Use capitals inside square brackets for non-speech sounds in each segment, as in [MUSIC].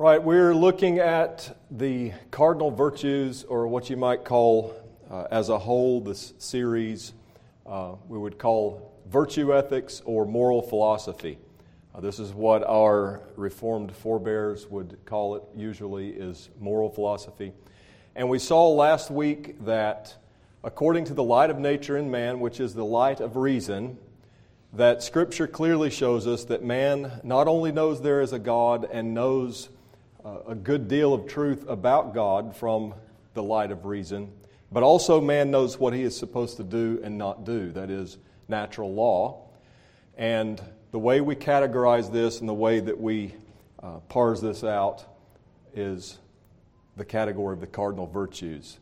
Right, we're looking at the cardinal virtues, or what you might call, uh, as a whole, this series uh, we would call virtue ethics or moral philosophy. Uh, this is what our Reformed forebears would call it, usually, is moral philosophy. And we saw last week that according to the light of nature in man, which is the light of reason, that Scripture clearly shows us that man not only knows there is a God and knows a good deal of truth about God from the light of reason, but also man knows what he is supposed to do and not do. That is natural law. And the way we categorize this and the way that we uh, parse this out is the category of the cardinal virtues.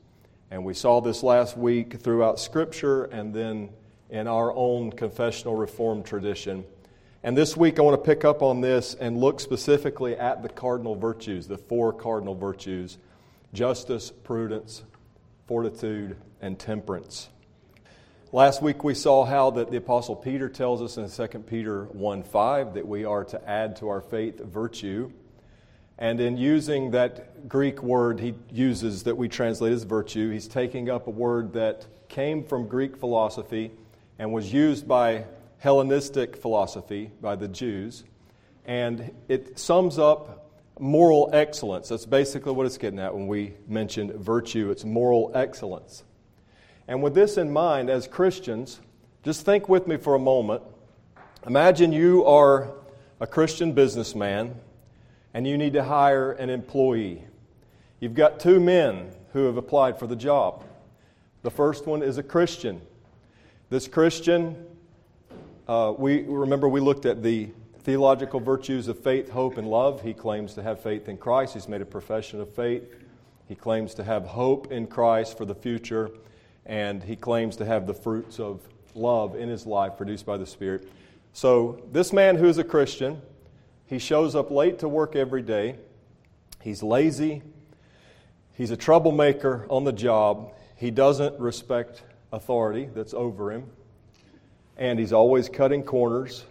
And we saw this last week throughout Scripture and then in our own confessional reformed tradition. And this week I want to pick up on this and look specifically at the cardinal virtues, the four cardinal virtues justice, prudence, fortitude, and temperance. Last week we saw how that the apostle Peter tells us in 2 Peter 1 5 that we are to add to our faith virtue. And in using that Greek word he uses that we translate as virtue, he's taking up a word that came from Greek philosophy and was used by Hellenistic philosophy by the Jews, and it sums up moral excellence. That's basically what it's getting at when we mention virtue, it's moral excellence. And with this in mind, as Christians, just think with me for a moment. Imagine you are a Christian businessman and you need to hire an employee. You've got two men who have applied for the job. The first one is a Christian. This Christian uh, we remember we looked at the theological virtues of faith, hope, and love. He claims to have faith in Christ. He's made a profession of faith. He claims to have hope in Christ for the future, and he claims to have the fruits of love in his life produced by the Spirit. So, this man who is a Christian, he shows up late to work every day. He's lazy. He's a troublemaker on the job. He doesn't respect authority that's over him and he's always cutting corners.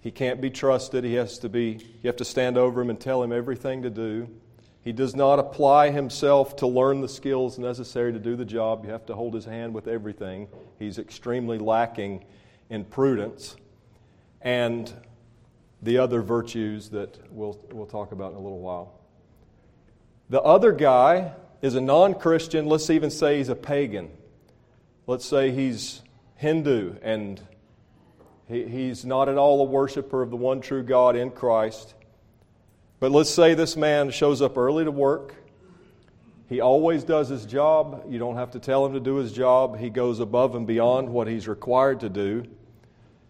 He can't be trusted. He has to be, you have to stand over him and tell him everything to do. He does not apply himself to learn the skills necessary to do the job. You have to hold his hand with everything. He's extremely lacking in prudence and the other virtues that we'll, we'll talk about in a little while. The other guy is a non Christian. Let's even say he's a pagan. Let's say he's Hindu, and he, he's not at all a worshiper of the one true God in Christ. But let's say this man shows up early to work. He always does his job. You don't have to tell him to do his job. He goes above and beyond what he's required to do.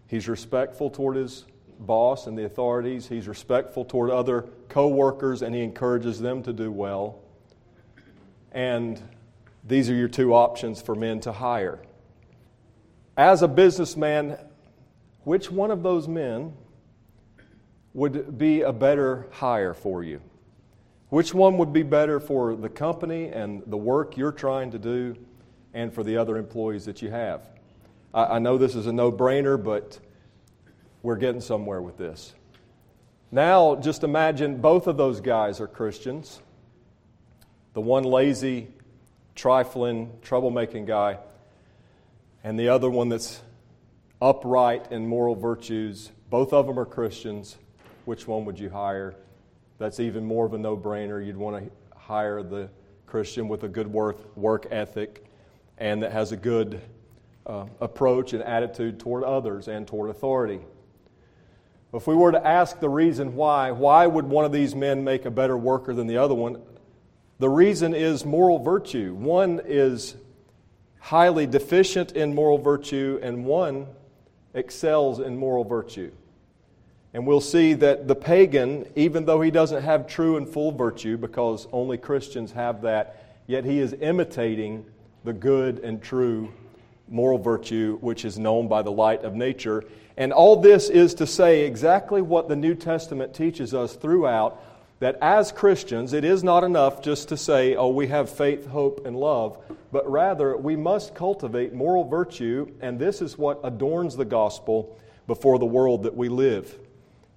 He's respectful toward his boss and the authorities. He's respectful toward other co-workers and he encourages them to do well. And these are your two options for men to hire as a businessman, which one of those men would be a better hire for you? Which one would be better for the company and the work you're trying to do and for the other employees that you have? I, I know this is a no brainer, but we're getting somewhere with this. Now, just imagine both of those guys are Christians. The one lazy, trifling, troublemaking guy and the other one that's upright in moral virtues. Both of them are Christians. Which one would you hire? That's even more of a no brainer. You'd want to hire the Christian with a good work, work ethic and that has a good uh, approach and attitude toward others and toward authority. If we were to ask the reason why, why would one of these men make a better worker than the other one? The reason is moral virtue. One is highly deficient in moral virtue, and one excels in moral virtue. And we'll see that the pagan, even though he doesn't have true and full virtue, because only Christians have that, yet he is imitating the good and true moral virtue which is known by the light of nature. And all this is to say exactly what the New Testament teaches us throughout that as Christians, it is not enough just to say, oh, we have faith, hope, and love, but rather we must cultivate moral virtue, and this is what adorns the gospel before the world that we live.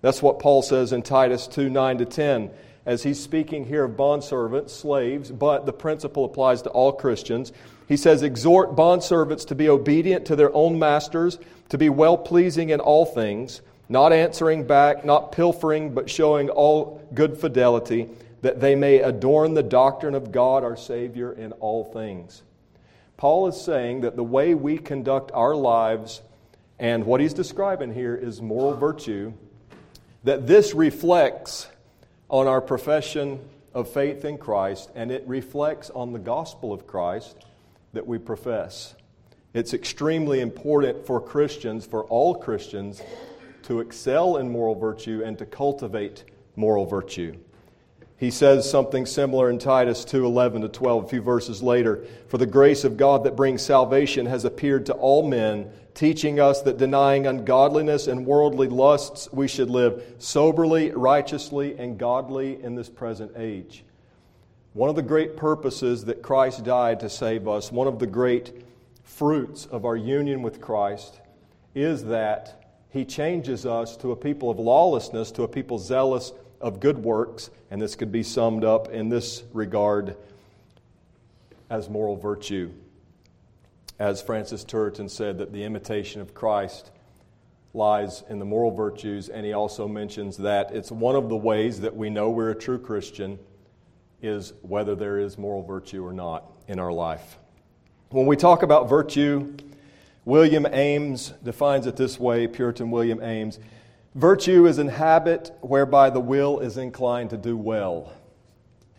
That's what Paul says in Titus 2 9 to 10. as he's speaking here of bondservants, slaves, but the principle applies to all Christians. He says, Exhort bondservants to be obedient to their own masters, to be well pleasing in all things, not answering back, not pilfering, but showing all good fidelity, that they may adorn the doctrine of God our Savior in all things. Paul is saying that the way we conduct our lives and what he's describing here is moral virtue, that this reflects on our profession of faith in Christ, and it reflects on the gospel of Christ that we profess. It's extremely important for Christians, for all Christians, to excel in moral virtue and to cultivate moral virtue. He says something similar in Titus 2 11 to 12, a few verses later. For the grace of God that brings salvation has appeared to all men, teaching us that denying ungodliness and worldly lusts, we should live soberly, righteously, and godly in this present age. One of the great purposes that Christ died to save us, one of the great fruits of our union with Christ, is that He changes us to a people of lawlessness, to a people zealous of good works, and this could be summed up in this regard as moral virtue. As Francis Turretin said, that the imitation of Christ lies in the moral virtues, and he also mentions that it's one of the ways that we know we're a true Christian is whether there is moral virtue or not in our life. When we talk about virtue, William Ames defines it this way Puritan William Ames Virtue is an habit whereby the will is inclined to do well.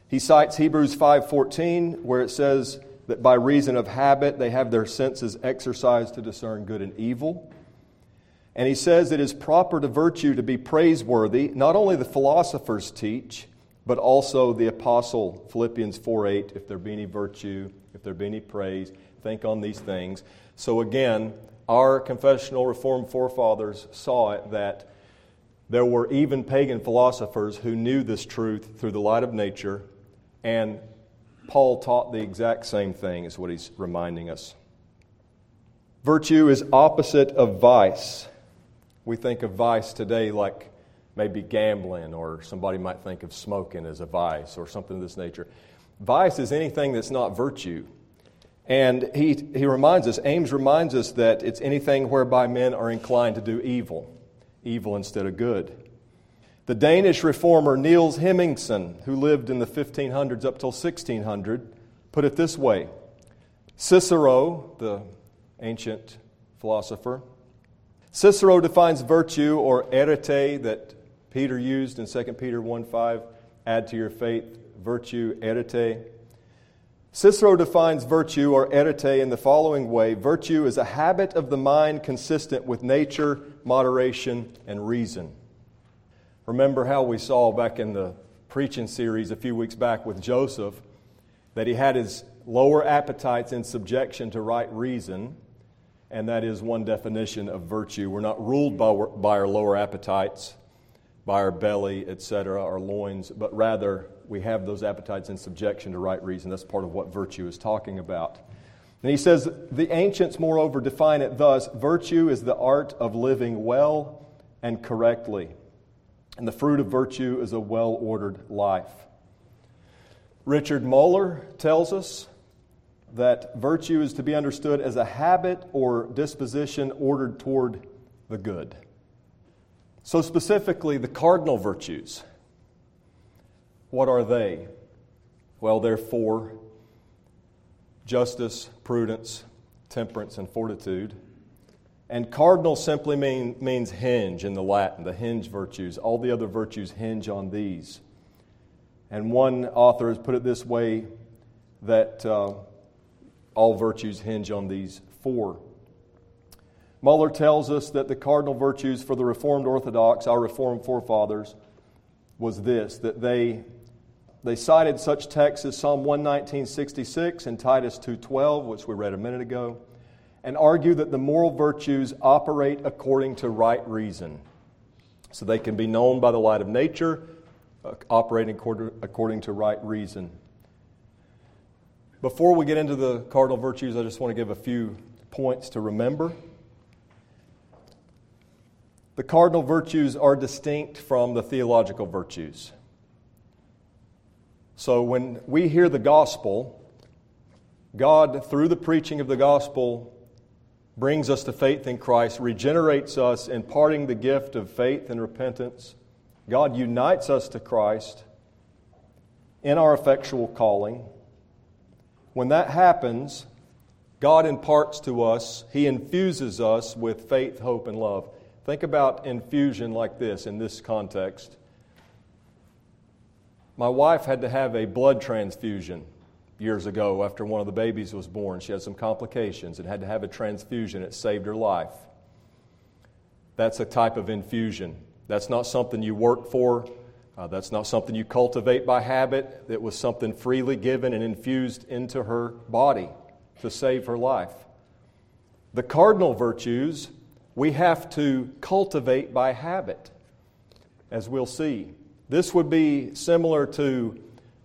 He cites Hebrews 5:14 where it says that by reason of habit they have their senses exercised to discern good and evil. And he says it is proper to virtue to be praiseworthy, not only the philosophers teach, but also the apostle Philippians 4:8 if there be any virtue, if there be any praise, think on these things. So again, our confessional reformed forefathers saw it that there were even pagan philosophers who knew this truth through the light of nature, and Paul taught the exact same thing, is what he's reminding us. Virtue is opposite of vice. We think of vice today like maybe gambling, or somebody might think of smoking as a vice, or something of this nature. Vice is anything that's not virtue. And he, he reminds us, Ames reminds us that it's anything whereby men are inclined to do evil evil instead of good. The Danish reformer Niels Hemmingsen, who lived in the 1500s up till 1600, put it this way Cicero, the ancient philosopher, Cicero defines virtue or arete that Peter used in 2 Peter 1 5, add to your faith virtue, arete. Cicero defines virtue or arete in the following way Virtue is a habit of the mind consistent with nature, moderation, and reason. Remember how we saw back in the preaching series a few weeks back with Joseph that he had his lower appetites in subjection to right reason, and that is one definition of virtue. We're not ruled by, by our lower appetites, by our belly, etc., our loins, but rather we have those appetites in subjection to right reason. That's part of what virtue is talking about. And he says, The ancients, moreover, define it thus virtue is the art of living well and correctly. And the fruit of virtue is a well ordered life. Richard Muller tells us that virtue is to be understood as a habit or disposition ordered toward the good. So, specifically, the cardinal virtues. What are they? Well, they're four justice, prudence, temperance, and fortitude. And cardinal simply mean, means hinge in the Latin, the hinge virtues. All the other virtues hinge on these. And one author has put it this way that uh, all virtues hinge on these four. Muller tells us that the cardinal virtues for the Reformed Orthodox, our Reformed forefathers, was this that they they cited such texts as Psalm 119.66 and Titus 2.12, which we read a minute ago, and argue that the moral virtues operate according to right reason. So they can be known by the light of nature, uh, operating according to right reason. Before we get into the cardinal virtues, I just want to give a few points to remember. The cardinal virtues are distinct from the theological virtues. So when we hear the gospel, God, through the preaching of the gospel, brings us to faith in Christ, regenerates us, imparting the gift of faith and repentance. God unites us to Christ in our effectual calling. When that happens, God imparts to us, He infuses us with faith, hope, and love. Think about infusion like this in this context. My wife had to have a blood transfusion years ago after one of the babies was born. She had some complications and had to have a transfusion. It saved her life. That's a type of infusion. That's not something you work for. Uh, that's not something you cultivate by habit. It was something freely given and infused into her body to save her life. The cardinal virtues we have to cultivate by habit, as we'll see. This would be similar to,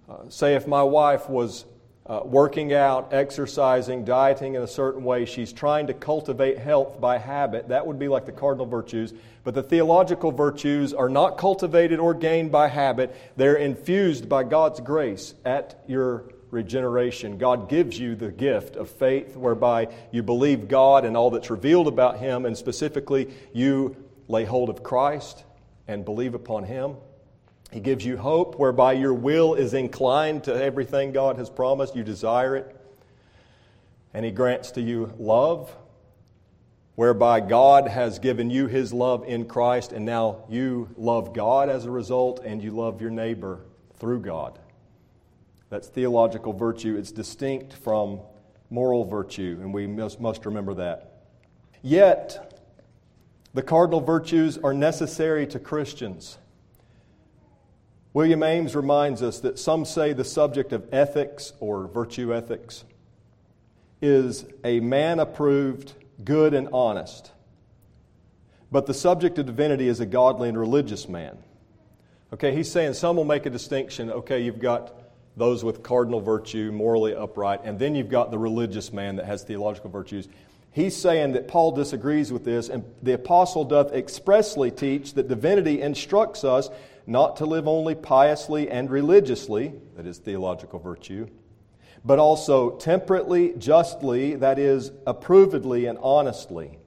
uh, say, if my wife was uh, working out, exercising, dieting in a certain way. She's trying to cultivate health by habit. That would be like the cardinal virtues. But the theological virtues are not cultivated or gained by habit, they're infused by God's grace at your regeneration. God gives you the gift of faith whereby you believe God and all that's revealed about Him, and specifically, you lay hold of Christ and believe upon Him. He gives you hope whereby your will is inclined to everything God has promised. You desire it. And He grants to you love whereby God has given you His love in Christ, and now you love God as a result, and you love your neighbor through God. That's theological virtue. It's distinct from moral virtue, and we must, remember that. Yet, the cardinal virtues are necessary to Christians. William Ames reminds us that some say the subject of ethics or virtue ethics is a man approved, good, and honest. But the subject of divinity is a godly and religious man. Okay, he's saying some will make a distinction. Okay, you've got those with cardinal virtue, morally upright, and then you've got the religious man that has theological virtues. He's saying that Paul disagrees with this, and the apostle doth expressly teach that divinity instructs us not to live only piously and religiously, that is theological virtue, but also temperately, justly, that is approvedly and honestly,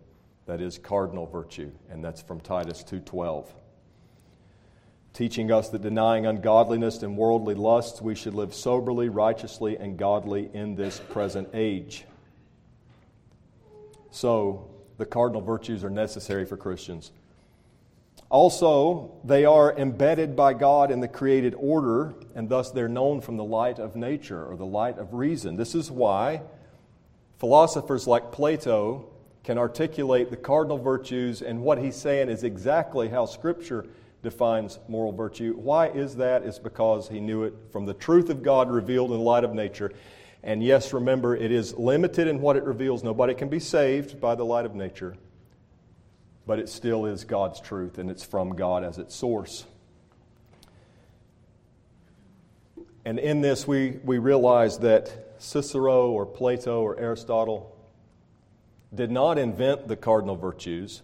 that is cardinal virtue, and that's from Titus 2:12. Teaching us that denying ungodliness and worldly lusts, we should live soberly, righteously, and godly in this present age. So, the cardinal virtues are necessary for Christians. Also, they are embedded by God in the created order, and thus they're known from the light of nature or the light of reason. This is why philosophers like Plato can articulate the cardinal virtues, and what he's saying is exactly how Scripture defines moral virtue. Why is that? It's because he knew it from the truth of God revealed in the light of nature. And yes, remember, it is limited in what it reveals. Nobody can be saved by the light of nature but it still is God's truth and it's from God as its source. And in this, we, we realize that Cicero or Plato or Aristotle did not invent the cardinal virtues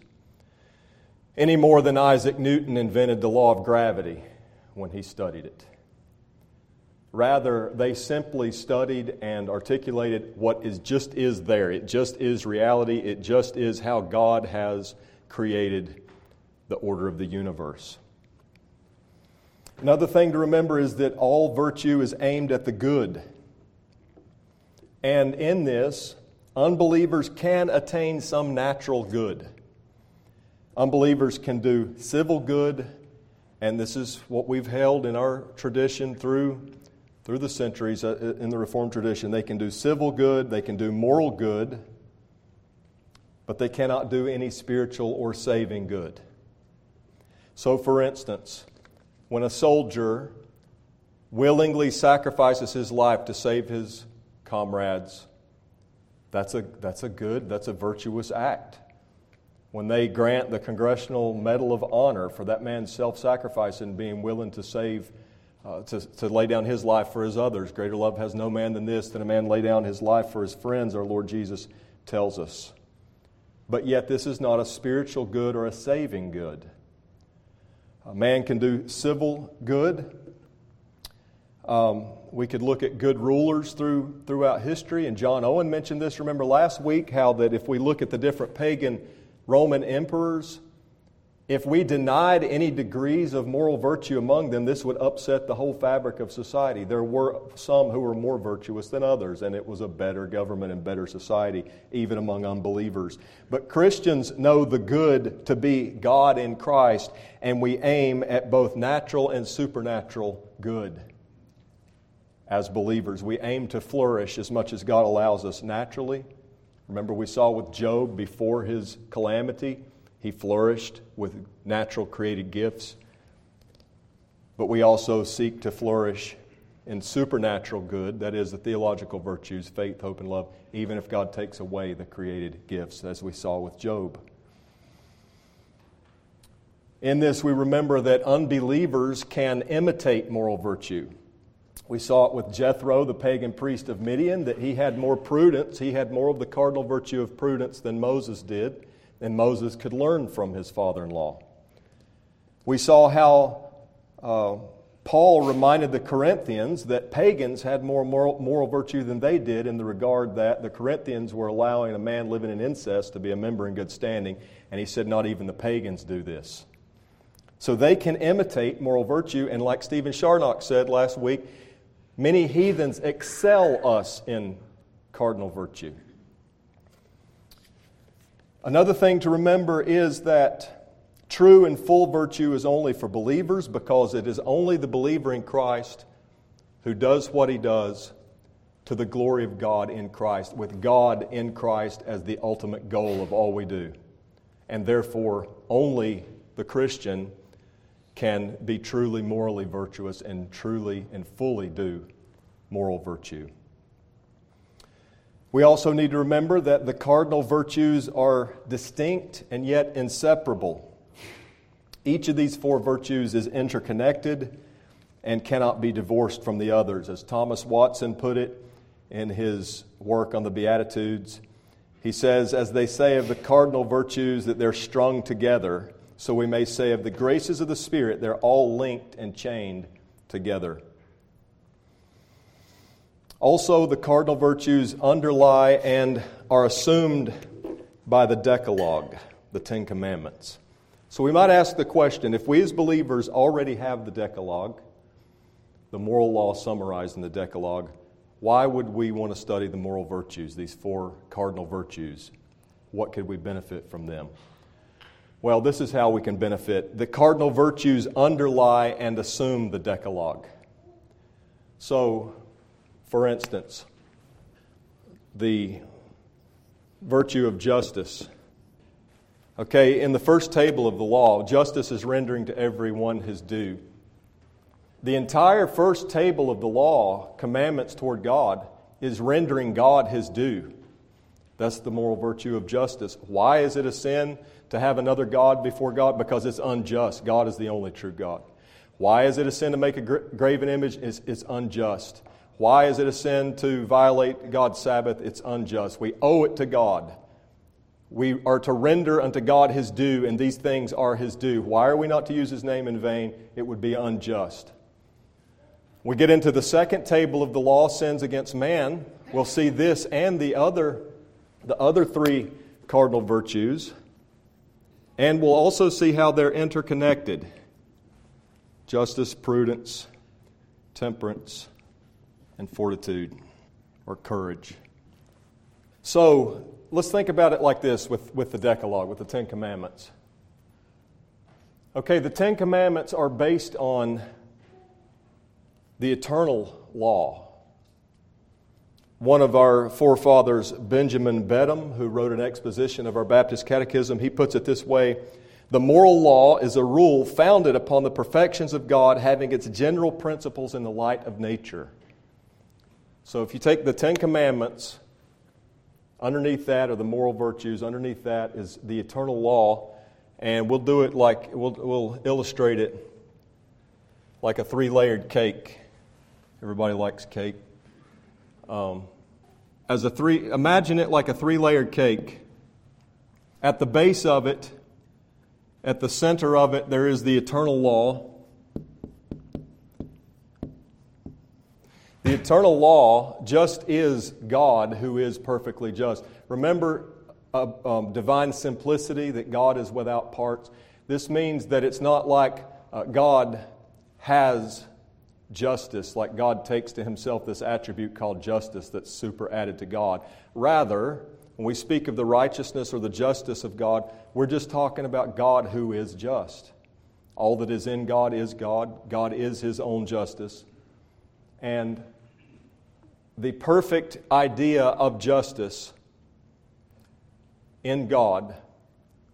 any more than Isaac Newton invented the law of gravity when he studied it. Rather, they simply studied and articulated what is just is there. It just is reality. It just is how God has created the order of the universe. Another thing to remember is that all virtue is aimed at the good. And in this, unbelievers can attain some natural good. Unbelievers can do civil good, and this is what we've held in our tradition through, through the centuries uh, in the Reformed tradition. They can do civil good, they can do moral good, but they cannot do any spiritual or saving good. So, for instance, when a soldier willingly sacrifices his life to save his comrades, that's a, that's a good, that's a virtuous act. When they grant the Congressional Medal of Honor for that man's self sacrifice and being willing to save, uh, to, to lay down his life for his others, greater love has no man than this, than a man lay down his life for his friends, our Lord Jesus tells us but yet this is not a spiritual good or a saving good. A man can do civil good, Um, we could look at good rulers through, throughout history, and John Owen mentioned this. Remember last week how that if we look at the different pagan Roman emperors, if we denied any degrees of moral virtue among them, this would upset the whole fabric of society. There were some who were more virtuous than others, and it was a better government and better society, even among unbelievers. But Christians know the good to be God in Christ, and we aim at both natural and supernatural good. As believers, we aim to flourish as much as God allows us naturally. Remember, we saw with Job before his calamity he flourished with natural created gifts. But we also seek to flourish in supernatural good, that is, the theological virtues, faith, hope, and love, even if God takes away the created gifts, as we saw with Job. In this, we remember that unbelievers can imitate moral virtue. We saw it with Jethro, the pagan priest of Midian, that he had more prudence. He had more of the cardinal virtue of prudence than Moses did and Moses could learn from his father in law. We saw how uh, Paul reminded the Corinthians that pagans had more moral, moral, virtue than they did in the regard that the Corinthians were allowing a man living in incest to be a member in good standing, and he said, Not even the pagans do this. So they can imitate moral virtue, and like Stephen Charnock said last week, many heathens excel us in cardinal virtue. Another thing to remember is that true and full virtue is only for believers because it is only the believer in Christ who does what he does to the glory of God in Christ, with God in Christ as the ultimate goal of all we do. And therefore, only the Christian can be truly morally virtuous and truly and fully do moral virtue. We also need to remember that the cardinal virtues are distinct and yet inseparable. Each of these four virtues is interconnected and cannot be divorced from the others. As Thomas Watson put it in his work on the Beatitudes, he says, As they say of the cardinal virtues, that they're strung together, so we may say of the graces of the Spirit, they're all linked and chained together. Also, the cardinal virtues underlie and are assumed by the Decalogue, the Ten Commandments. So we might ask the question if we as believers already have the Decalogue, the moral law summarized in the Decalogue, why would we want to study the moral virtues, these four cardinal virtues? What could we benefit from them? Well, this is how we can benefit. The cardinal virtues underlie and assume the Decalogue. So, for instance, the virtue of justice. Okay, in the first table of the law, justice is rendering to everyone his due. The entire first table of the law, commandments toward God, is rendering God his due. That's the moral virtue of justice. Why is it a sin to have another God before God? Because it's unjust. God is the only true God. Why is it a sin to make a graven image? It's, it's unjust. Why is it a sin to violate God's Sabbath? It's unjust. We owe it to God. We are to render unto God his due, and these things are his due. Why are we not to use his name in vain? It would be unjust. We get into the second table of the law, sins against man. We'll see this and the other, the other three cardinal virtues. And we'll also see how they're interconnected justice, prudence, temperance, and fortitude or courage. So let's think about it like this with, with the Decalogue, with the Ten Commandments. Okay, the Ten Commandments are based on the eternal law. One of our forefathers, Benjamin Beddome, who wrote an exposition of our Baptist Catechism, he puts it this way The moral law is a rule founded upon the perfections of God, having its general principles in the light of nature. So if you take the Ten Commandments, underneath that are the moral virtues, underneath that is the eternal law, and we'll do it like, we'll, we'll illustrate it like a three layered cake. Everybody likes cake. Um, as a three, imagine it like a three layered cake. At the base of it, at the center of it, there is the eternal law. The eternal law just is God who is perfectly just. Remember uh, um, divine simplicity, that God is without parts. This means that it's not like uh, God has justice, like God takes to himself this attribute called justice that's super added to God. Rather, when we speak of the righteousness or the justice of God, we're just talking about God who is just. All that is in God is God. God is his own justice. And the perfect idea of justice in God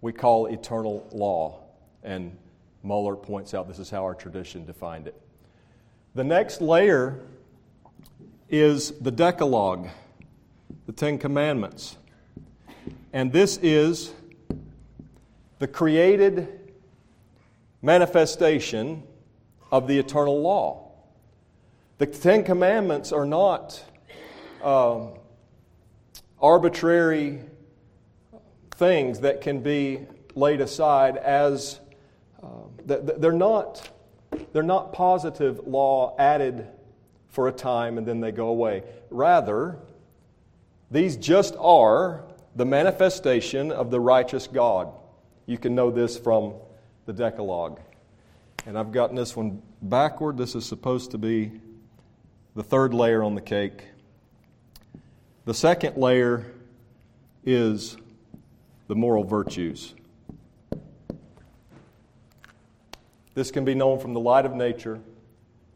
we call eternal law. And Muller points out this is how our tradition defined it. The next layer is the Decalogue, the Ten Commandments. And this is the created manifestation of the eternal law. The Ten Commandments are not um, arbitrary things that can be laid aside as uh, they're not they're not positive law added for a time and then they go away. Rather, these just are the manifestation of the righteous God. You can know this from the Decalogue. And I've gotten this one backward. This is supposed to be the third layer on the cake. The second layer is the moral virtues. This can be known from the light of nature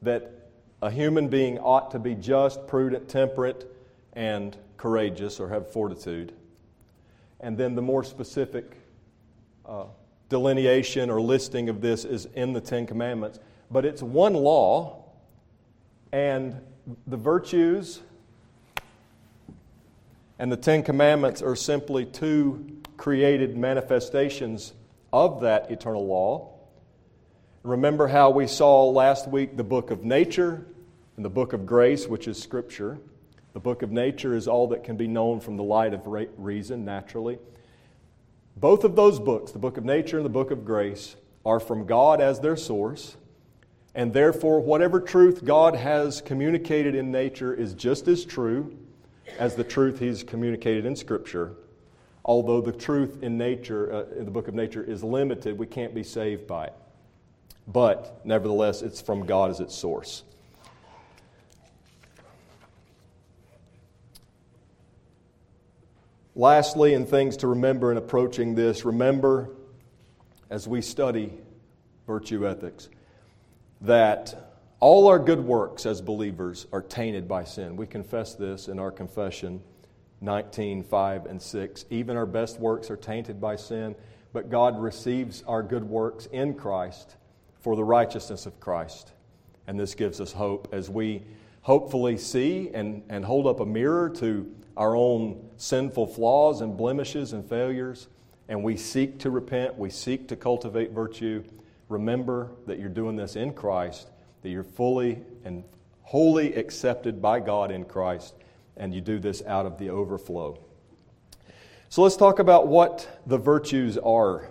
that a human being ought to be just, prudent, temperate, and courageous or have fortitude. And then the more specific uh, delineation or listing of this is in the Ten Commandments. But it's one law, and the virtues and the Ten Commandments are simply two created manifestations of that eternal law. Remember how we saw last week the book of nature and the book of grace, which is Scripture. The book of nature is all that can be known from the light of reason, naturally. Both of those books, the book of nature and the book of grace, are from God as their source. And therefore, whatever truth God has communicated in nature is just as true as the truth He's communicated in Scripture although the truth in nature, uh, in the book of nature, is limited, we can't be saved by it. But nevertheless, it's from God as its source. Lastly, and things to remember in approaching this, remember as we study virtue ethics that all our good works as believers are tainted by sin. We confess this in our confession 19, 5, and 6. Even our best works are tainted by sin, but God receives our good works in Christ for the righteousness of Christ. And this gives us hope as we hopefully see and, and hold up a mirror to our own sinful flaws and blemishes and failures, and we seek to repent, we seek to cultivate virtue. Remember that you're doing this in Christ, that you're fully and wholly accepted by God in Christ and you do this out of the overflow. So let's talk about what the virtues are.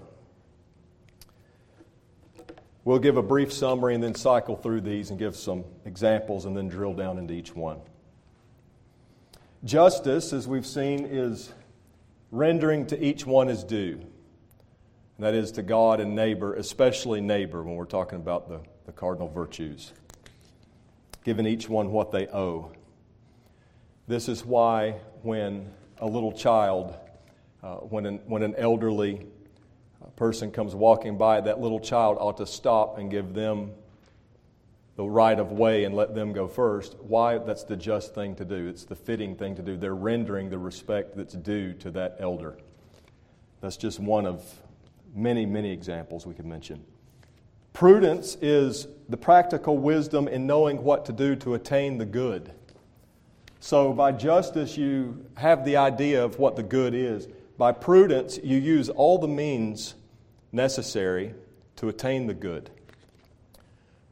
We'll give a brief summary and then cycle through these and give some examples and then drill down into each one. Justice, as we've seen, is rendering to each one his due. That is to God and neighbor, especially neighbor when we're talking about the, the cardinal virtues. Giving each one what they owe. This is why, when a little child, uh, when, an, when an elderly uh, person comes walking by, that little child ought to stop and give them the right of way and let them go first. Why? That's the just thing to do. It's the fitting thing to do. They're rendering the respect that's due to that elder. That's just one of many, many examples we could mention. Prudence is the practical wisdom in knowing what to do to attain the good. So, by justice, you have the idea of what the good is. By prudence, you use all the means necessary to attain the good.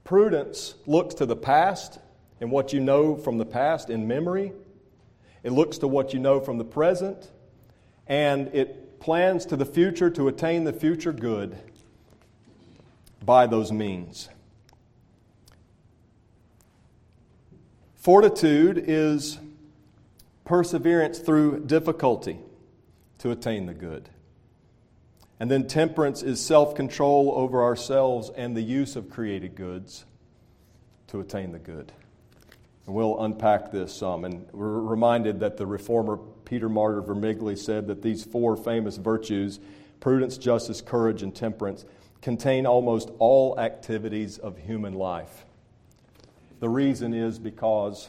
Prudence looks to the past and what you know from the past in memory, it looks to what you know from the present, and it plans to the future to attain the future good by those means. Fortitude is perseverance through difficulty to attain the good. And then temperance is self control over ourselves and the use of created goods to attain the good. And we'll unpack this some. And we're reminded that the reformer Peter Martyr Vermigli said that these four famous virtues prudence, justice, courage, and temperance contain almost all activities of human life. The reason is because,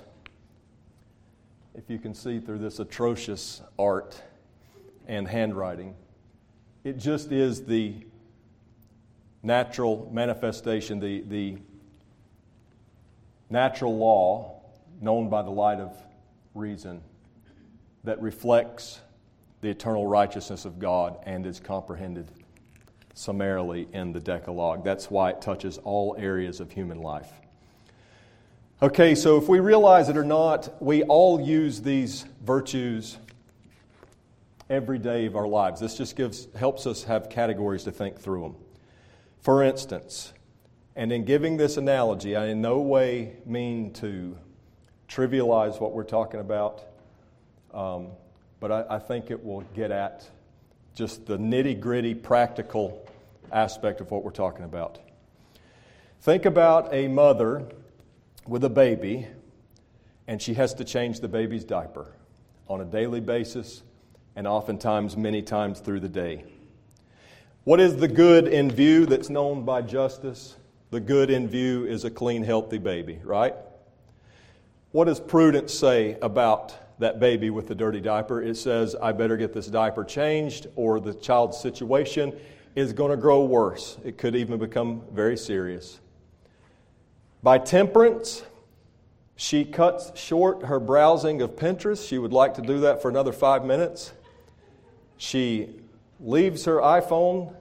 if you can see through this atrocious art and handwriting, it just is the natural manifestation, the, the natural law known by the light of reason that reflects the eternal righteousness of God and is comprehended summarily in the Decalogue. That's why it touches all areas of human life. Okay, so if we realize it or not, we all use these virtues every day of our lives. This just gives, helps us have categories to think through them. For instance, and in giving this analogy, I in no way mean to trivialize what we're talking about, um, but I, I think it will get at just the nitty gritty practical aspect of what we're talking about. Think about a mother with a baby, and she has to change the baby's diaper on a daily basis and oftentimes many times through the day. What is the good in view that's known by justice? The good in view is a clean, healthy baby, right? What does prudence say about that baby with the dirty diaper? It says, I better get this diaper changed, or the child's situation is going to grow worse. It could even become very serious. By temperance, she cuts short her browsing of Pinterest. She would like to do that for another five minutes. She leaves her iPhone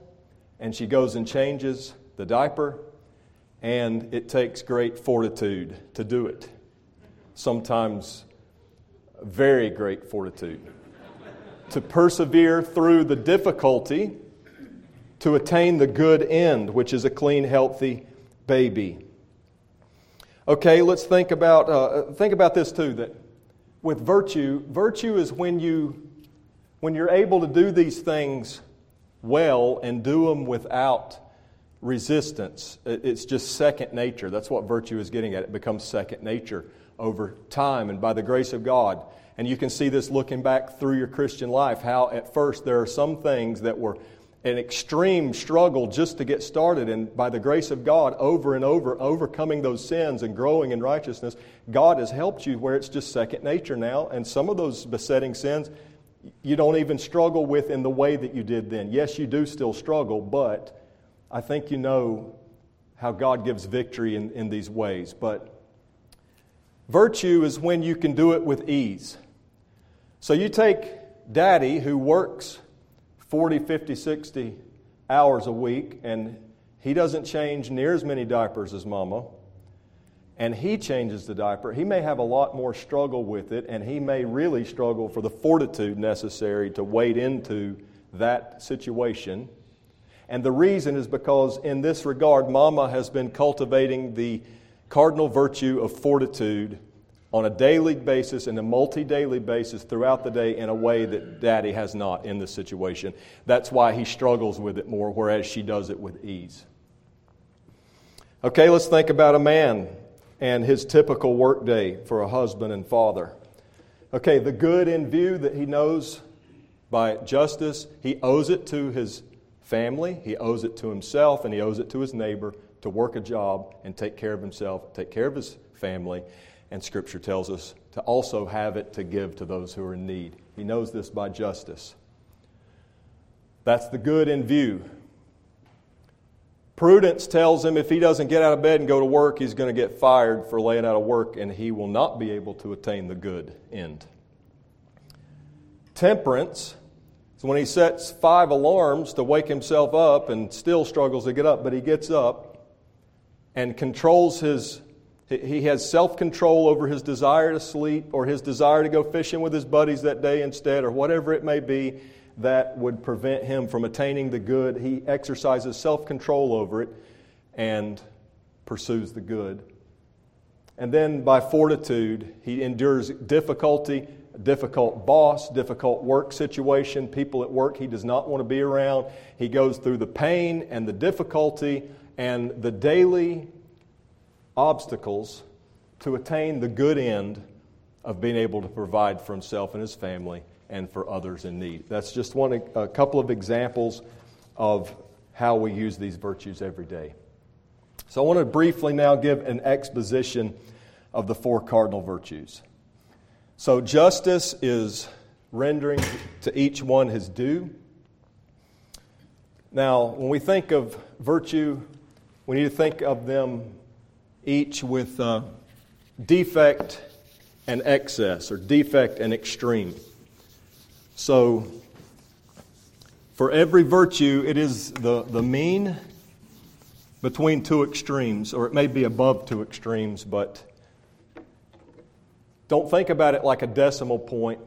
and she goes and changes the diaper, and it takes great fortitude to do it. Sometimes very great fortitude. to persevere through the difficulty to attain the good end, which is a clean, healthy baby. Okay, let's think about, uh, think about this too that with virtue, virtue is when you when you're able to do these things well and do them without resistance, it's just second nature. That's what virtue is getting at. It becomes second nature over time and by the grace of God. And you can see this looking back through your Christian life, how at first there are some things that were an extreme struggle just to get started. And by the grace of God, over and over, overcoming those sins and growing in righteousness, God has helped you where it's just second nature now. And some of those besetting sins, you don't even struggle with in the way that you did then. Yes, you do still struggle, but I think you know how God gives victory in, in these ways. But virtue is when you can do it with ease. So you take daddy who works 40, 50, 60 hours a week, and he doesn't change near as many diapers as mama and he changes the diaper, he may have a lot more struggle with it, and he may really struggle for the fortitude necessary to wade into that situation. And the reason is because, in this regard, Mama has been cultivating the cardinal virtue of fortitude on a daily basis and a multi daily basis throughout the day in a way that Daddy has not in this situation. That's why he struggles with it more, whereas she does it with ease. Okay, let's think about a man and his typical workday for a husband and father. Okay, the good in view that he knows by justice, he owes it to his family, he owes it to himself, and he owes it to his neighbor to work a job and take care of himself, take care of his family. And Scripture tells us to also have it to give to those who are in need. He knows this by justice. That's the good in view. Prudence tells him if he doesn't get out of bed and go to work, he's going to get fired for laying out of work and he will not be able to attain the good end. Temperance is when he sets five alarms to wake himself up and still struggles to get up, but he gets up and controls his he has self control over his desire to sleep or his desire to go fishing with his buddies that day instead, or whatever it may be that would prevent him from attaining the good. He exercises self control over it and pursues the good. And then by fortitude, he endures difficulty, difficult boss, difficult work situation, people at work he does not want to be around. He goes through the pain and the difficulty and the daily obstacles to attain the good end of being able to provide for himself and his family and for others in need. That's just one a couple of examples of how we use these virtues every day. So I want to briefly now give an exposition of the four cardinal virtues. So justice is rendering to each one his due. Now, when we think of virtue, we need to think of them each with uh, defect and excess, or defect and extreme. So, for every virtue, it is the, the mean between two extremes, or it may be above two extremes, but don't think about it like a decimal point.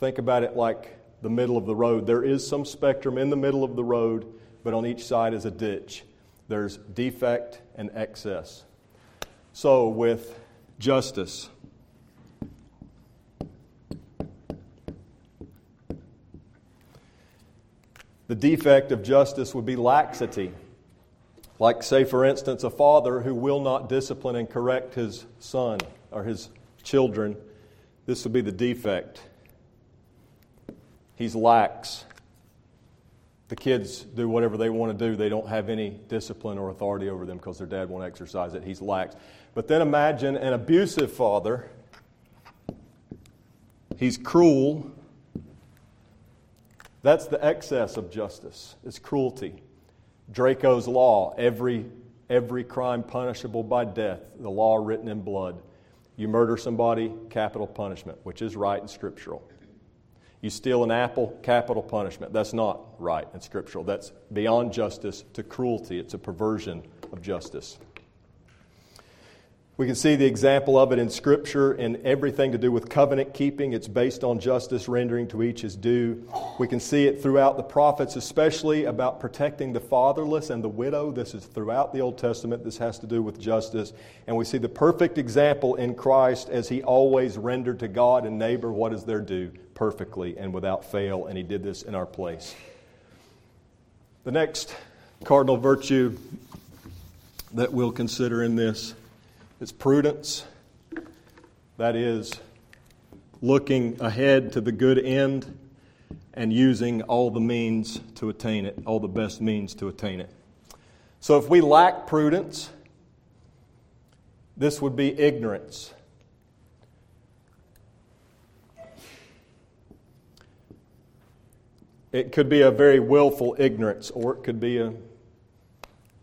Think about it like the middle of the road. There is some spectrum in the middle of the road, but on each side is a ditch. There's defect and excess. So, with justice, the defect of justice would be laxity. Like, say, for instance, a father who will not discipline and correct his son or his children. This would be the defect. He's lax. The kids do whatever they want to do. They don't have any discipline or authority over them because their dad won't exercise it. He's lax. But then imagine an abusive father. He's cruel. That's the excess of justice. It's cruelty. Draco's law, every, every crime punishable by death, the law written in blood. You murder somebody, capital punishment, which is right and scriptural. You steal an apple, capital punishment. That's not right and scriptural. That's beyond justice to cruelty. It's a perversion of justice. We can see the example of it in Scripture in everything to do with covenant keeping. It's based on justice, rendering to each his due. We can see it throughout the prophets, especially about protecting the fatherless and the widow. This is throughout the Old Testament. This has to do with justice. And we see the perfect example in Christ as he always rendered to God and neighbor what is their due perfectly and without fail. And he did this in our place. The next cardinal virtue that we'll consider in this it's prudence. That is, looking ahead to the good end and using all the means to attain it, all the best means to attain it. So if we lack prudence, this would be ignorance. It could be a very willful ignorance, or it could be a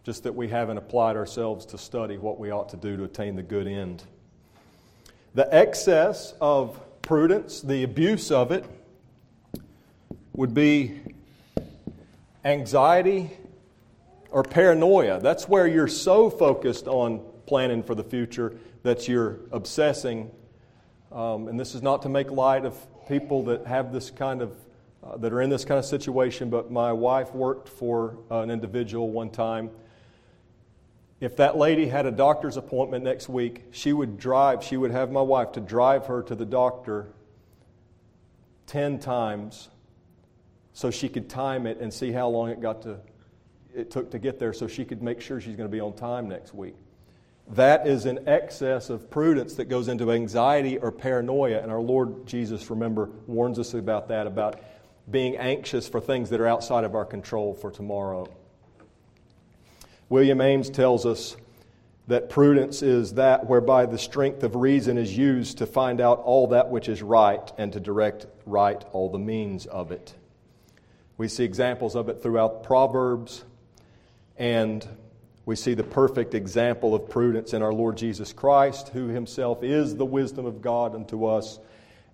just that we haven't applied ourselves to study what we ought to do to attain the good end. The excess of prudence, the abuse of it, would be anxiety or paranoia. That's where you're so focused on planning for the future that you're obsessing. Um, and this is not to make light of people that have this kind of, uh, that are in this kind of situation, but my wife worked for an individual one time if that lady had a doctor's appointment next week, she would drive, she would have my wife to drive her to the doctor 10 times so she could time it and see how long it got to it took to get there so she could make sure she's going to be on time next week. That is an excess of prudence that goes into anxiety or paranoia. And our Lord Jesus, remember, warns us about that, about being anxious for things that are outside of our control for tomorrow. William Ames tells us that prudence is that whereby the strength of reason is used to find out all that which is right and to direct right all the means of it. We see examples of it throughout Proverbs, and we see the perfect example of prudence in our Lord Jesus Christ, who himself is the wisdom of God unto us,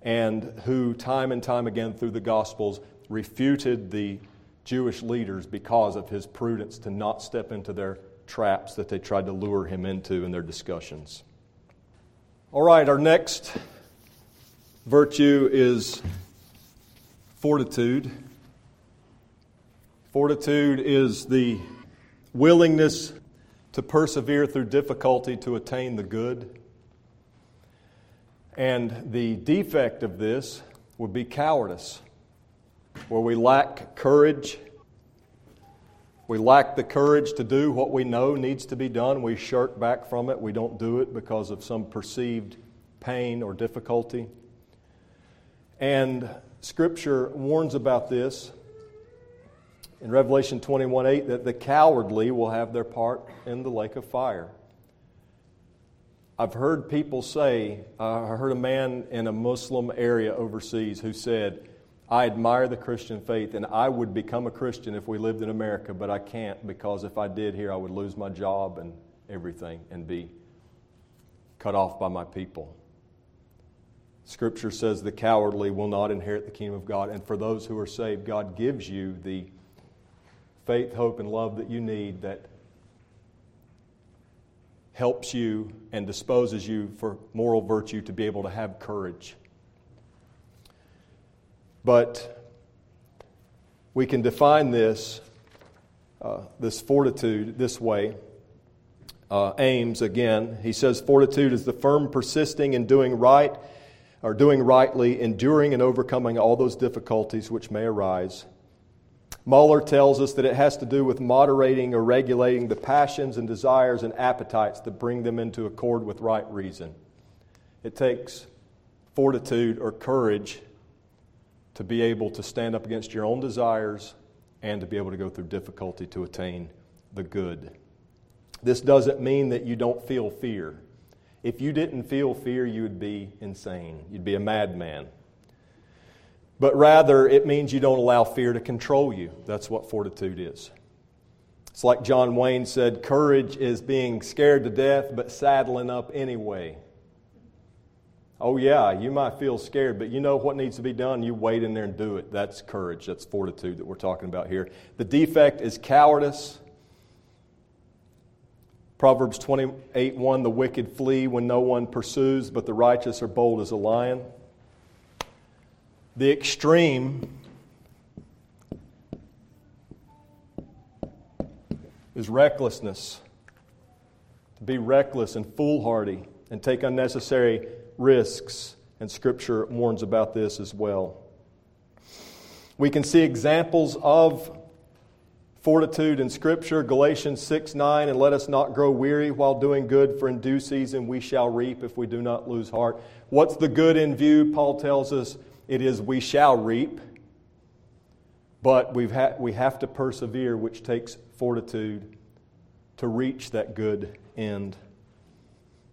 and who, time and time again through the Gospels, refuted the Jewish leaders because of his prudence to not step into their traps that they tried to lure him into in their discussions. All right, our next virtue is fortitude. Fortitude is the willingness to persevere through difficulty to attain the good. And the defect of this would be cowardice, where we lack courage. We lack the courage to do what we know needs to be done. We shirk back from it. We don't do it because of some perceived pain or difficulty. And Scripture warns about this in Revelation 21 8 that the cowardly will have their part in the lake of fire. I've heard people say, I heard a man in a Muslim area overseas who said, I admire the Christian faith and I would become a Christian if we lived in America, but I can't because if I did here, I would lose my job and everything and be cut off by my people. Scripture says the cowardly will not inherit the kingdom of God. And for those who are saved, God gives you the faith, hope, and love that you need that helps you and disposes you for moral virtue to be able to have courage. But we can define this, uh, this fortitude, this way. Uh, Ames, again, he says, Fortitude is the firm persisting in doing right, or doing rightly, enduring and overcoming all those difficulties which may arise Muller tells us that it has to do with moderating or regulating the passions and desires and appetites that bring them into accord with right reason. It takes fortitude or courage to be able to stand up against your own desires and to be able to go through difficulty to attain the good. This doesn't mean that you don't feel fear. If you didn't feel fear, you would be insane. You'd be a madman but rather it means you don't allow fear to control you. That's what fortitude is. It's like John Wayne said courage is being scared to death, but saddling up anyway. Oh, yeah, you might feel scared, but you know what needs to be done. You wait in there and do it. That's courage. That's fortitude that we're talking about here. The defect is cowardice. Proverbs 28 1 The wicked flee when no one pursues, but the righteous are bold as a lion. The extreme is recklessness. To be reckless and foolhardy and take unnecessary risks. And Scripture warns about this as well. We can see examples of fortitude in Scripture, Galatians 6 9, and let us not grow weary while doing good, for in due season we shall reap if we do not lose heart. What's the good in view? Paul tells us it is we shall reap, but we've ha- we have to persevere, which takes fortitude to reach that good end.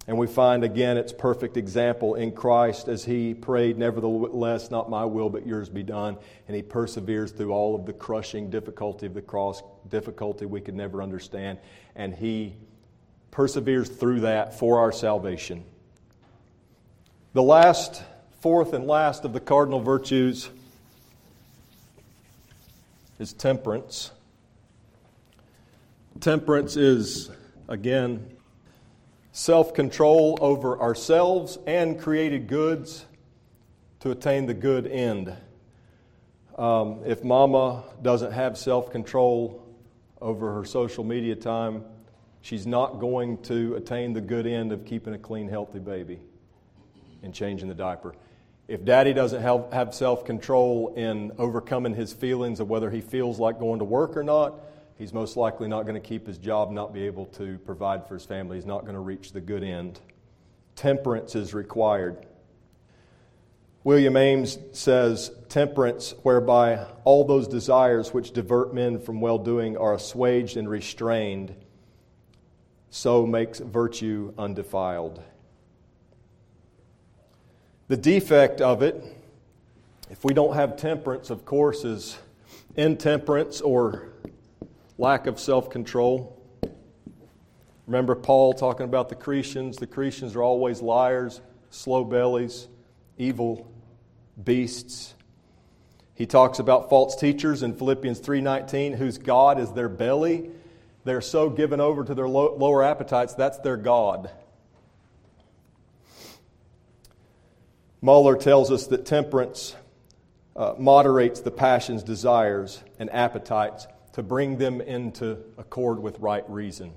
And we find again its perfect example in Christ as he prayed, Nevertheless, not my will, but yours be done. And he perseveres through all of the crushing difficulty of the cross, difficulty we could never understand. And he perseveres through that for our salvation. The last fourth and last of the cardinal virtues is temperance. Temperance is, again, self control over ourselves and created goods to attain the good end. Um, if mama doesn't have self control over her social media time, she's not going to attain the good end of keeping a clean, healthy baby and changing the diaper. If daddy doesn't have, have self control in overcoming his feelings of whether he feels like going to work or not, he's most likely not going to keep his job, not be able to provide for his family. He's not going to reach the good end. Temperance is required. William Ames says temperance, whereby all those desires which divert men from well doing are assuaged and restrained, so makes virtue undefiled. The defect of it, if we don't have temperance, of course, is intemperance or lack of self control. Remember Paul talking about the Cretians? The Cretians are always liars, slow bellies, evil beasts. He talks about false teachers in Philippians 3:19 whose god is their belly. They're so given over to their lower appetites, that's their god. Mohler tells us that temperance uh, moderates the passions, desires, and appetites to bring them into accord with right reason.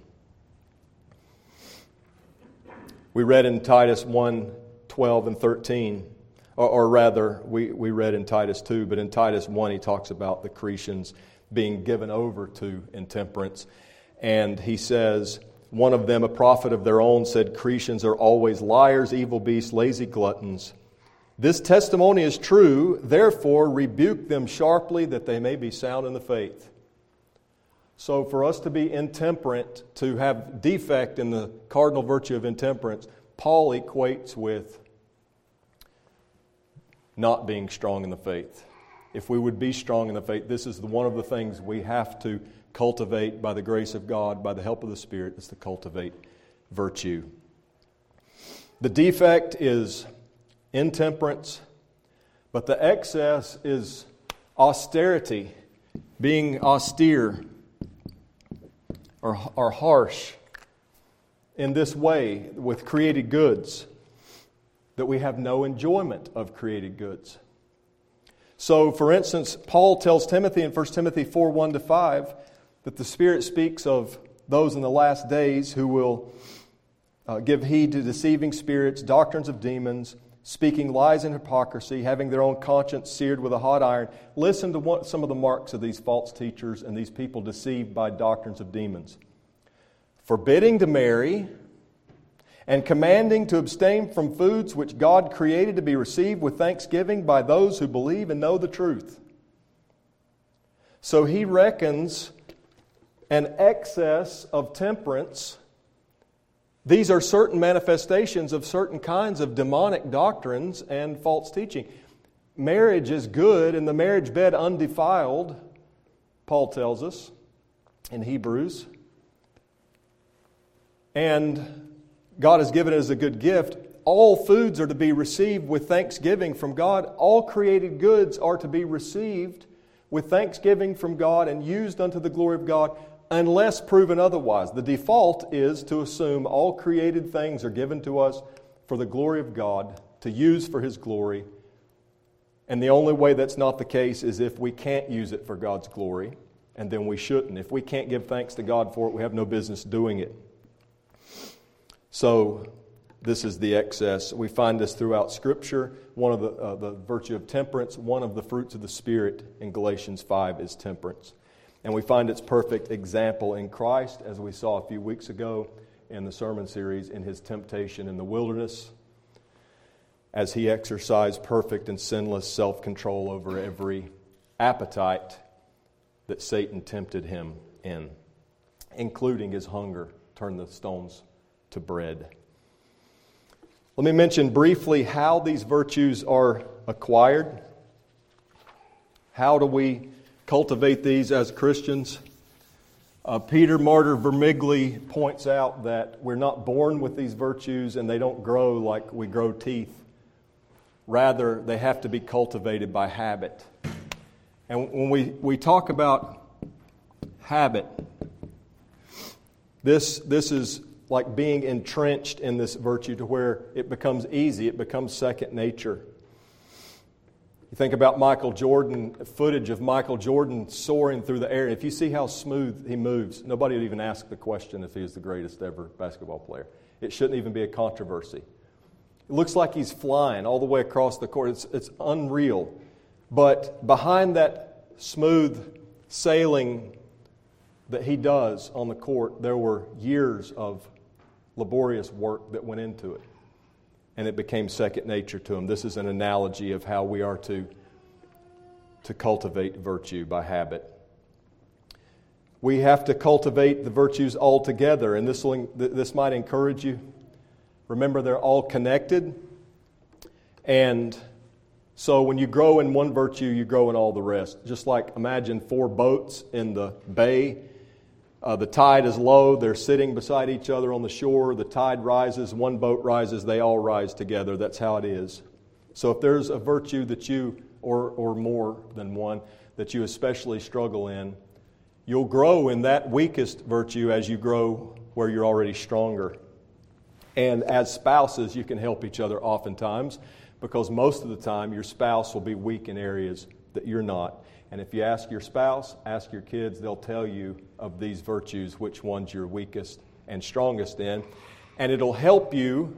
We read in Titus 1 12 and 13. Or, or, rather, we, we read in Titus 2, but in Titus 1, he talks about the Cretans being given over to intemperance. And he says, one of them, a prophet of their own, said, Cretans are always liars, evil beasts, lazy gluttons. This testimony is true, therefore rebuke them sharply that they may be sound in the faith. So, for us to be intemperate, to have defect in the cardinal virtue of intemperance, Paul equates with not being strong in the faith. If we would be strong in the faith, this is one of the things we have to cultivate by the grace of God, by the help of the Spirit, is to cultivate virtue. The defect is intemperance, but the excess is austerity, being austere or, or harsh in this way with created goods, that we have no enjoyment of created goods. So, for instance, Paul tells Timothy in 1 Timothy 4 1 to 5 that the Spirit speaks of those in the last days who will uh, give heed to deceiving spirits, doctrines of demons, speaking lies and hypocrisy, having their own conscience seared with a hot iron. Listen to what, some of the marks of these false teachers and these people deceived by doctrines of demons forbidding to marry and commanding to abstain from foods which God created to be received with thanksgiving by those who believe and know the truth. So he reckons an excess of temperance. These are certain manifestations of certain kinds of demonic doctrines and false teaching. Marriage is good and the marriage bed undefiled, Paul tells us in Hebrews. And God has given it as a good gift. All foods are to be received with thanksgiving from God. All created goods are to be received with thanksgiving from God and used unto the glory of God unless proven otherwise. The default is to assume all created things are given to us for the glory of God, to use for His glory. And the only way that's not the case is if we can't use it for God's glory, and then we shouldn't. If we can't give thanks to God for it, we have no business doing it. So, this is the excess. We find this throughout Scripture. One of the, uh, the virtue of temperance, one of the fruits of the Spirit in Galatians 5 is temperance. And we find its perfect example in Christ, as we saw a few weeks ago in the sermon series, in his temptation in the wilderness, as he exercised perfect and sinless self control over every appetite that Satan tempted him in, including his hunger, turn the stones to bread. Let me mention briefly how these virtues are acquired. How do we cultivate these as Christians. Uh, Peter Martyr Vermigli points out that we're not born with these virtues and they don't grow like we grow teeth. Rather, they have to be cultivated by habit. And when we, we talk about habit, this, this is like being entrenched in this virtue to where it becomes easy, it becomes second nature. You think about Michael Jordan, footage of Michael Jordan soaring through the air. If you see how smooth he moves, nobody would even ask the question if he is the greatest ever basketball player. It shouldn't even be a controversy. It looks like he's flying all the way across the court. It's, it's unreal. But behind that smooth sailing that he does on the court, there were years of laborious work that went into it and it became second nature to him. This is an analogy of how we are to, to cultivate virtue by habit. We have to cultivate the virtues all together, and this, will, this might encourage you. Remember, they're all connected. And so when you grow in one virtue, you grow in all the rest. Just like imagine four boats in the bay uh, the tide is low. They're sitting beside each other on the shore. The tide rises. One boat rises. They all rise together. That's how it is. So if there's a virtue that you, or, or more than one, that you especially struggle in, you'll grow in that weakest virtue as you grow where you're already stronger. And as spouses, you can help each other oftentimes because most of the time your spouse will be weak in areas that you're not. And if you ask your spouse, ask your kids, they'll tell you of these virtues which ones you're weakest and strongest in. And it'll help you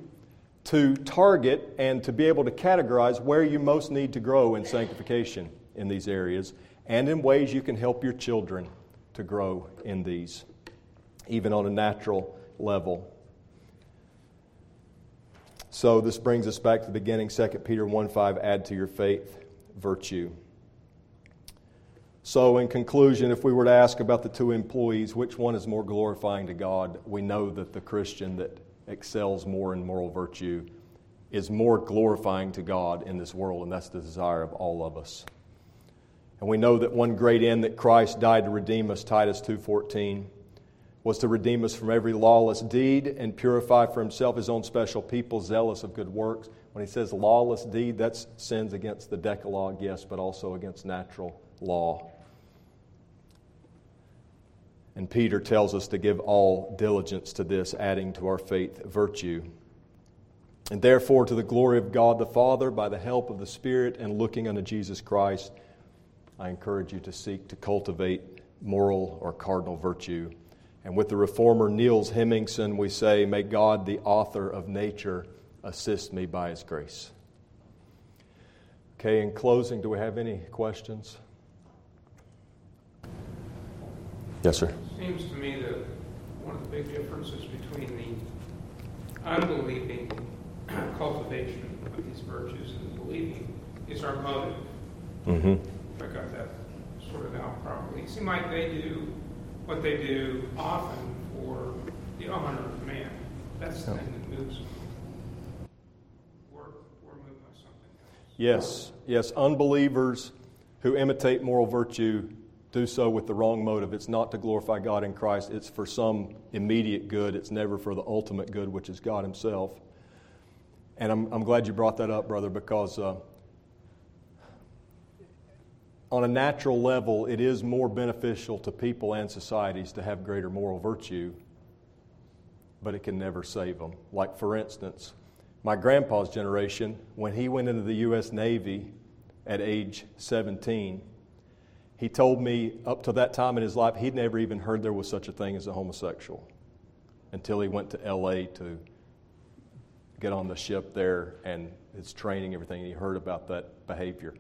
to target and to be able to categorize where you most need to grow in sanctification in these areas and in ways you can help your children to grow in these, even on a natural level. So this brings us back to the beginning, 2 Peter 1 5, add to your faith virtue. So, in conclusion, if we were to ask about the two employees, which one is more glorifying to God, we know that the Christian that excels more in moral virtue is more glorifying to God in this world, and that's the desire of all of us. And we know that one great end that Christ died to redeem us, Titus 2:14, was to redeem us from every lawless deed and purify for himself his own special people, zealous of good works. When he says lawless deed, that's sins against the Decalogue, yes, but also against natural law. And Peter tells us to give all diligence to this, adding to our faith virtue. And therefore, to the glory of God the Father, by the help of the Spirit and looking unto Jesus Christ, I encourage you to seek to cultivate moral or cardinal virtue. And with the reformer Niels Hemmingsen, we say, May God, the author of nature, assist me by his grace. Okay, in closing, do we have any questions? Yes, sir It seems to me that one of the big differences between the unbelieving cultivation of these virtues and the believing is our motive. Mm-hmm. If I got that sorted out properly. It seems like they do what they do often for the honor of man. That's the thing that moves them. We're, we're moved by something else. Yes, yes. Unbelievers who imitate moral virtue do so with the wrong motive. It's not to glorify God in Christ, it's for some immediate good. It's never for the ultimate good, which is God Himself. And I'm, I'm glad you brought that up, brother, because uh, on a natural level, it is more beneficial to people and societies to have greater moral virtue, but it can never save them. Like, for instance, my grandpa's generation, when he went into the U.S. Navy at age 17, he told me up to that time in his life, he'd never even heard there was such a thing as a homosexual until he went to LA to get on the ship there and his training, everything. he heard about that behavior.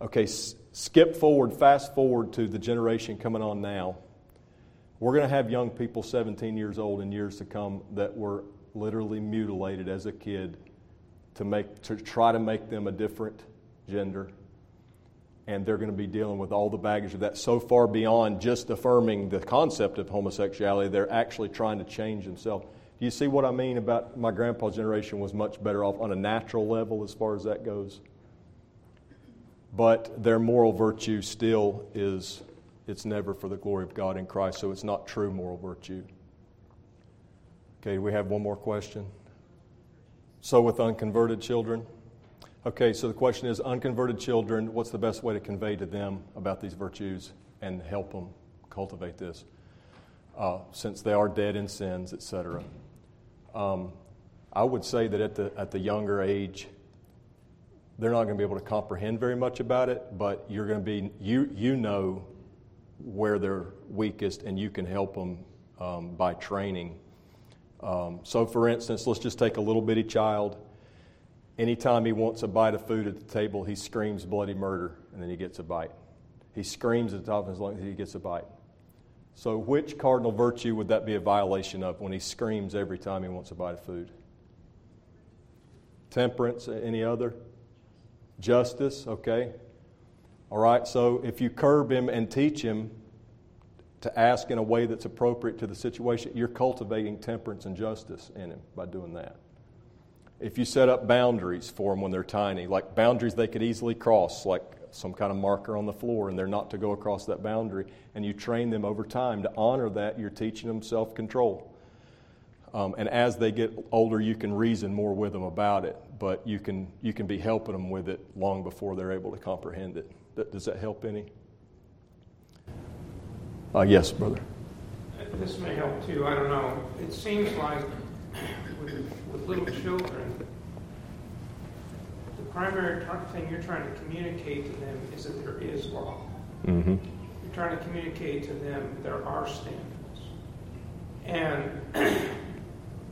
Okay, s- skip forward, fast forward to the generation coming on now. We're going to have young people 17 years old in years to come that were literally mutilated as a kid to, make, to try to make them a different gender and they're going to be dealing with all the baggage of that so far beyond just affirming the concept of homosexuality, they're actually trying to change themselves. Do you see what I mean about my grandpa's generation was much better off on a natural level as far as that goes? But their moral virtue still is, it's never for the glory of God in Christ, so it's not true moral virtue. Okay, we have one more question. So, with unconverted children, Okay, so the question is unconverted children, what's the best way to convey to them about these virtues and help them cultivate this? Uh, since they are dead in sins, etc. Um, I would say that at the, at the younger age, they're not going to be able to comprehend very much about it, but you're going to be, you, you know where they're weakest and you can help them um, by training. Um, so, for instance, let's just take a little bitty child Anytime he wants a bite of food at the table, he screams bloody murder, and then he gets a bite. He screams at the top of his lungs, he gets a bite. So, which cardinal virtue would that be a violation of when he screams every time he wants a bite of food? Temperance, any other? Justice, okay. All right, so if you curb him and teach him to ask in a way that's appropriate to the situation, you're cultivating temperance and justice in him by doing that if you set up boundaries for them when they're tiny, like boundaries they could easily cross, like some kind of marker on the floor, and they're not to go across that boundary, and you train them over time to honor that, you're teaching them self control. Um, and as they get older, you can reason more with them about it, but you can, you can be helping them with it long before they're able to comprehend it. Does that help any? Uh, yes, brother. This may help too. I don't know. It seems like with, with little children, the primary thing you're trying to communicate to them is that there is law. Mm-hmm. You're trying to communicate to them there are standards. And [CLEARS THROAT]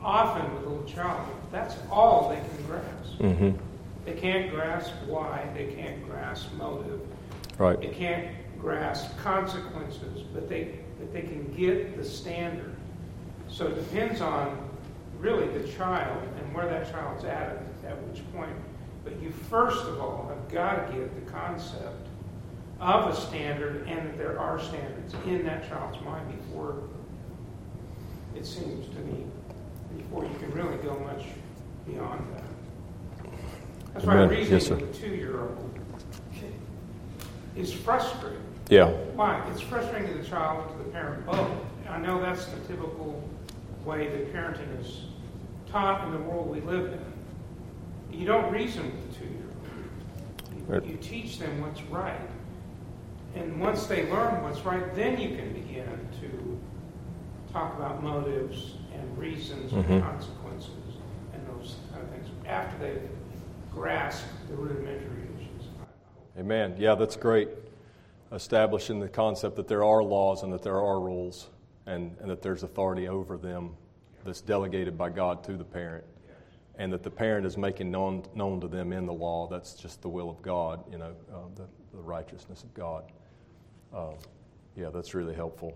often with a little child, That's all they can grasp. Mm-hmm. They can't grasp why, they can't grasp motive, Right. they can't grasp consequences, but they, but they can get the standard. So it depends on really the child and where that child's at at which point. But you first of all have got to get the concept of a standard and that there are standards in that child's mind before it seems to me, before you can really go much beyond that. That's why Yes, sir. a two-year-old is frustrating. Yeah. Why? It's frustrating to the child and to the parent both. I know that's the typical way that parenting is taught in the world we live in. You don't reason with the two-year-old. You, you teach them what's right. And once they learn what's right, then you can begin to talk about motives and reasons Mhm. and consequences and those kind of things after they've grasped the rudimentary issues. Amen. Yeah, that's great. Establishing the concept that there are laws and that there are rules and, and that there's authority over them that's delegated by God to the parent. And that the parent is making known, known to them in the law. That's just the will of God, you know, uh, the, the righteousness of God. Uh, yeah, that's really helpful.